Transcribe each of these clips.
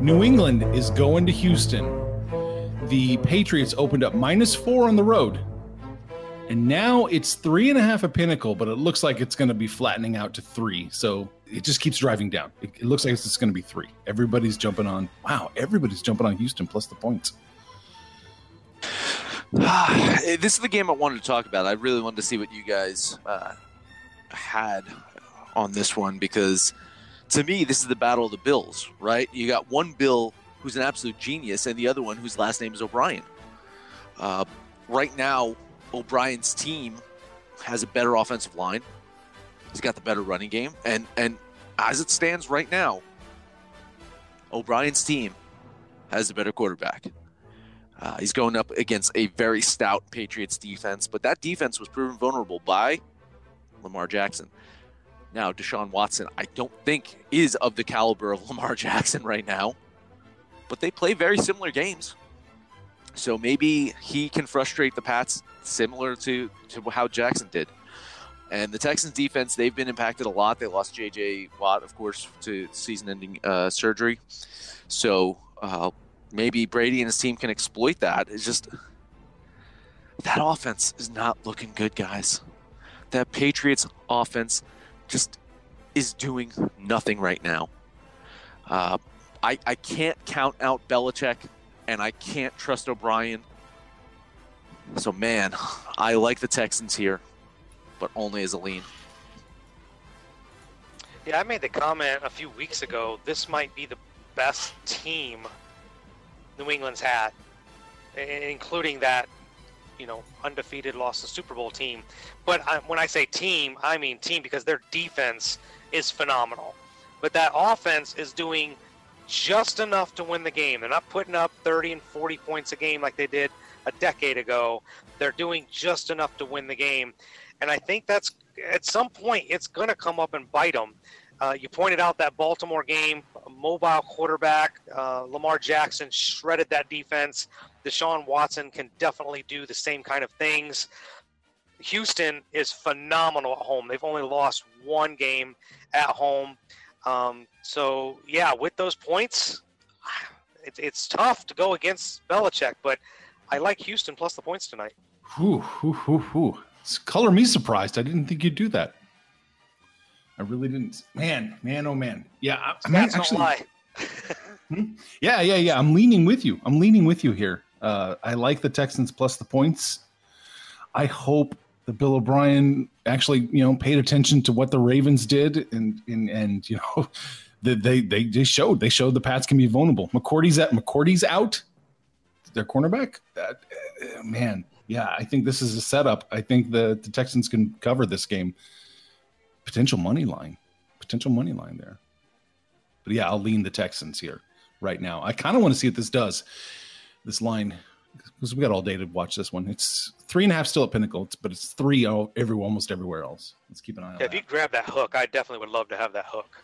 New England is going to Houston. The Patriots opened up minus four on the road. And now it's three and a half a Pinnacle, but it looks like it's going to be flattening out to three. So it just keeps driving down. It, it looks like it's just going to be three. Everybody's jumping on. Wow, everybody's jumping on Houston plus the points. this is the game I wanted to talk about. I really wanted to see what you guys uh, had on this one because to me, this is the battle of the Bills, right? You got one Bill who's an absolute genius and the other one whose last name is O'Brien. Uh, right now, O'Brien's team has a better offensive line. He's got the better running game, and and as it stands right now, O'Brien's team has a better quarterback. Uh, he's going up against a very stout Patriots defense, but that defense was proven vulnerable by Lamar Jackson. Now, Deshaun Watson, I don't think is of the caliber of Lamar Jackson right now, but they play very similar games. So maybe he can frustrate the Pats similar to, to how Jackson did. And the Texans defense, they've been impacted a lot. They lost J.J. Watt, of course, to season ending uh, surgery. So uh, maybe Brady and his team can exploit that. It's just that offense is not looking good, guys. That Patriots offense just is doing nothing right now. Uh, I, I can't count out Belichick, and I can't trust O'Brien. So, man, I like the Texans here, but only as a lean. Yeah, I made the comment a few weeks ago. This might be the best team New England's had, including that you know undefeated lost the Super Bowl team. But I, when I say team, I mean team because their defense is phenomenal. But that offense is doing just enough to win the game. They're not putting up 30 and 40 points a game like they did a decade ago. They're doing just enough to win the game. And I think that's at some point it's going to come up and bite them. Uh, you pointed out that Baltimore game, mobile quarterback, uh, Lamar Jackson shredded that defense. Deshaun Watson can definitely do the same kind of things. Houston is phenomenal at home. They've only lost one game at home. Um, so, yeah, with those points, it, it's tough to go against Belichick, but I like Houston plus the points tonight. Whew, whew, whew, whew. Color me surprised. I didn't think you'd do that. I really didn't. Man, man, oh man. Yeah, I, I mean, actually. Hmm? yeah, yeah, yeah. I'm leaning with you. I'm leaning with you here. Uh, I like the Texans plus the points. I hope that Bill O'Brien actually, you know, paid attention to what the Ravens did, and and and you know, they they they showed they showed the Pats can be vulnerable. McCourty's at McCourty's out, their cornerback. That, uh, man, yeah, I think this is a setup. I think the the Texans can cover this game. Potential money line, potential money line there. But yeah, I'll lean the Texans here right now. I kind of want to see what this does this line because we got all day to watch this one. It's three and a half still at Pinnacle, it's, but it's three all, every almost everywhere else. Let's keep an eye on yeah, If you grab that hook, I definitely would love to have that hook.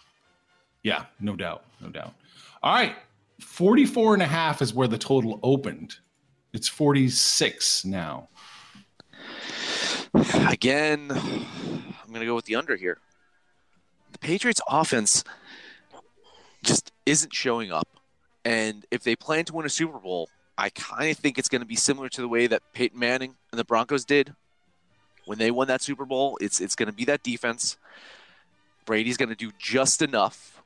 Yeah, no doubt, no doubt. All right, 44 and a half is where the total opened. It's 46 now. Again, I'm going to go with the under here. The Patriots offense just isn't showing up. And if they plan to win a Super Bowl, I kind of think it's going to be similar to the way that Peyton Manning and the Broncos did when they won that Super Bowl. It's it's going to be that defense. Brady's going to do just enough,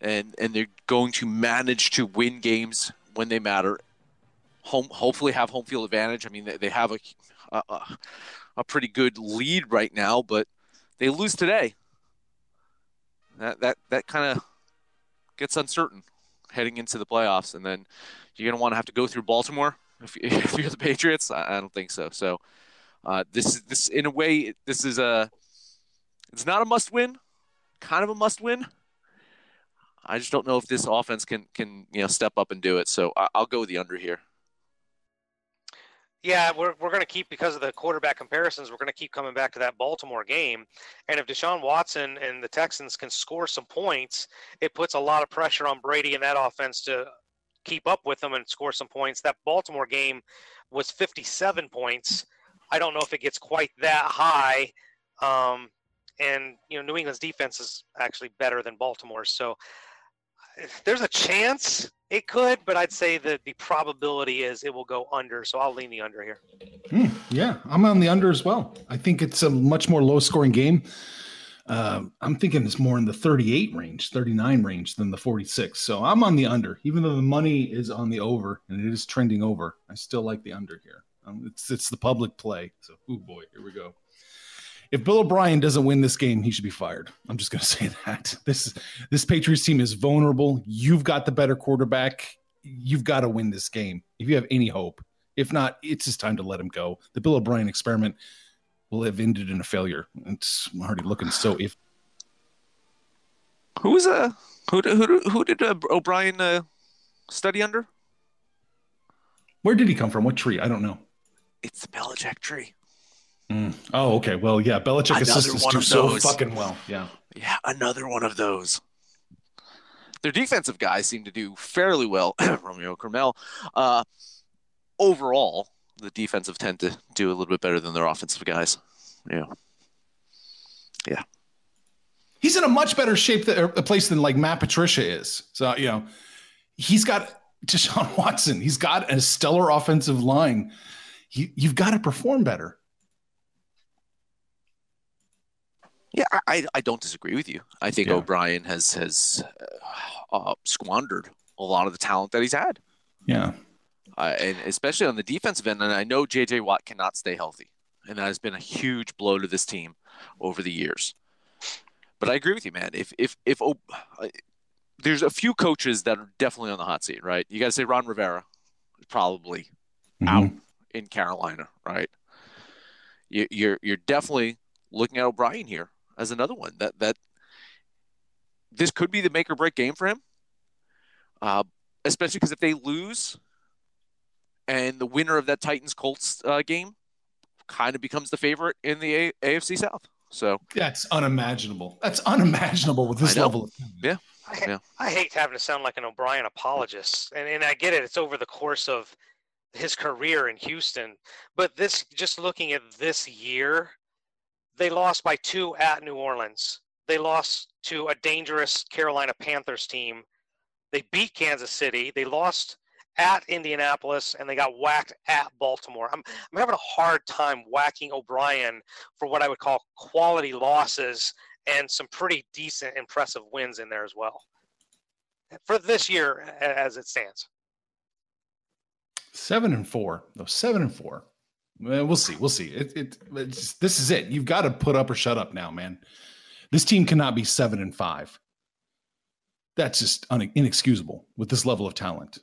and and they're going to manage to win games when they matter. Home, hopefully, have home field advantage. I mean, they, they have a, a a pretty good lead right now, but they lose today. That that that kind of gets uncertain heading into the playoffs, and then you're going to want to have to go through Baltimore if, if you're the Patriots. I, I don't think so. So Uh, this is this in a way this is a it's not a must win, kind of a must win. I just don't know if this offense can can you know step up and do it. So I, will go with the under here. Yeah, we're, we're going to keep because of the quarterback comparisons. We're going to keep coming back to that Baltimore game, and if Deshaun Watson and the Texans can score some points, it puts a lot of pressure on Brady and that offense to keep up with them and score some points. That Baltimore game was 57 points. I don't know if it gets quite that high. Um, and you know, New England's defense is actually better than Baltimore's, so there's a chance it could, but I'd say that the probability is it will go under. So I'll lean the under here. Mm, yeah, I'm on the under as well. I think it's a much more low scoring game. Uh, I'm thinking it's more in the 38 range, 39 range than the 46. So I'm on the under, even though the money is on the over and it is trending over. I still like the under here. Um, it's it's the public play. So, oh boy, here we go if Bill O'Brien doesn't win this game, he should be fired. I'm just going to say that. This this Patriots team is vulnerable. You've got the better quarterback. You've got to win this game if you have any hope. If not, it's just time to let him go. The Bill O'Brien experiment will have ended in a failure. It's already looking so if. Who was uh who did, who who did uh, O'Brien uh, study under? Where did he come from? What tree? I don't know. It's the Belichick tree. Mm. Oh, okay. Well, yeah, Belichick assistants do so fucking well. Yeah. Yeah, another one of those. Their defensive guys seem to do fairly well. Romeo Crennel. Uh, overall, the defensive tend to do a little bit better than their offensive guys. Yeah. Yeah. He's in a much better shape, that, a place than like Matt Patricia is. So, you know, he's got Deshaun Watson. He's got a stellar offensive line. You, you've got to perform better. Yeah, I, I don't disagree with you. I think yeah. O'Brien has has uh, uh, squandered a lot of the talent that he's had. Yeah, uh, and especially on the defensive end. And I know J.J. Watt cannot stay healthy, and that has been a huge blow to this team over the years. But I agree with you, man. If if if uh, there's a few coaches that are definitely on the hot seat, right? You got to say Ron Rivera is probably mm-hmm. out in Carolina, right? You, you're you're definitely looking at O'Brien here as another one that that this could be the make or break game for him. Uh, especially because if they lose, and the winner of that Titans Colts uh, game kind of becomes the favorite in the A- AFC South. So that's unimaginable. That's unimaginable with this level. Of- yeah. I, yeah. I hate having to sound like an O'Brien apologist, and, and I get it. It's over the course of his career in Houston, but this just looking at this year, they lost by two at New Orleans. They lost to a dangerous Carolina Panthers team. They beat Kansas City. They lost at Indianapolis and they got whacked at Baltimore. I'm, I'm having a hard time whacking O'Brien for what I would call quality losses and some pretty decent, impressive wins in there as well for this year as it stands. Seven and four, no, seven and four. Well, see. We'll see. It, it this is it. You've got to put up or shut up now, man. This team cannot be seven and five. That's just un- inexcusable with this level of talent.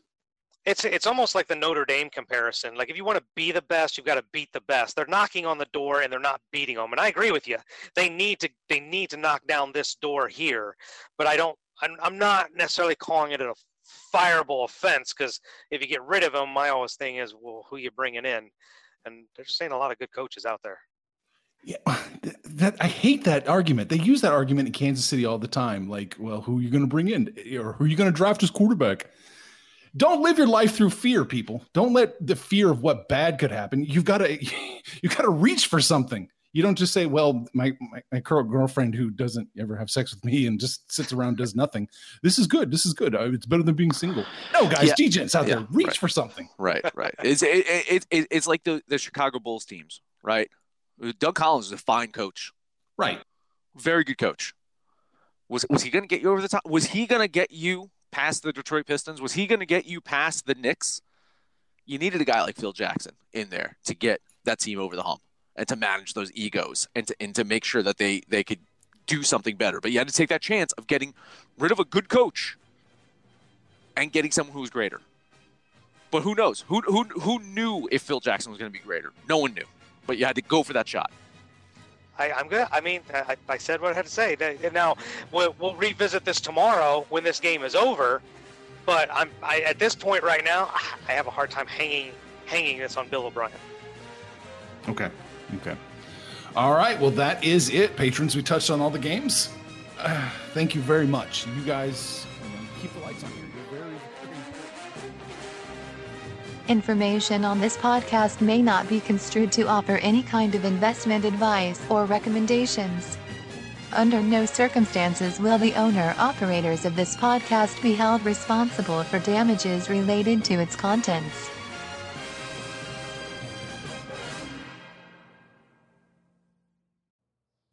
It's it's almost like the Notre Dame comparison. Like if you want to be the best, you've got to beat the best. They're knocking on the door and they're not beating them. And I agree with you. They need to they need to knock down this door here. But I don't. I'm, I'm not necessarily calling it a fireable offense because if you get rid of them, my always thing is, well, who you bringing in? and they're just saying a lot of good coaches out there. Yeah, that I hate that argument. They use that argument in Kansas City all the time. Like, well, who are you going to bring in, or who are you going to draft as quarterback? Don't live your life through fear, people. Don't let the fear of what bad could happen. You've got to, you've got to reach for something. You don't just say, "Well, my, my my girlfriend who doesn't ever have sex with me and just sits around does nothing. This is good. This is good. Uh, it's better than being single." No, guys, yeah. DJs out yeah, there, reach right. for something. Right, right. It's it, it, it, it's like the the Chicago Bulls teams, right? Doug Collins is a fine coach, right? Very good coach. Was was he going to get you over the top? Was he going to get you past the Detroit Pistons? Was he going to get you past the Knicks? You needed a guy like Phil Jackson in there to get that team over the hump and to manage those egos and to, and to make sure that they, they could do something better. But you had to take that chance of getting rid of a good coach and getting someone who was greater. But who knows? Who, who, who knew if Phil Jackson was going to be greater? No one knew. but you had to go for that shot. I, am good. I mean, I, I, said what I had to say. Now we'll, we'll, revisit this tomorrow when this game is over. But I'm I, at this point right now. I have a hard time hanging hanging this on Bill O'Brien. Okay. Okay. All right. Well, that is it, patrons. We touched on all the games. Uh, thank you very much. You guys keep the lights on here. Information on this podcast may not be construed to offer any kind of investment advice or recommendations. Under no circumstances will the owner operators of this podcast be held responsible for damages related to its contents.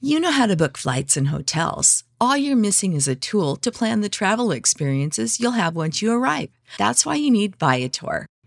You know how to book flights and hotels. All you're missing is a tool to plan the travel experiences you'll have once you arrive. That's why you need Viator.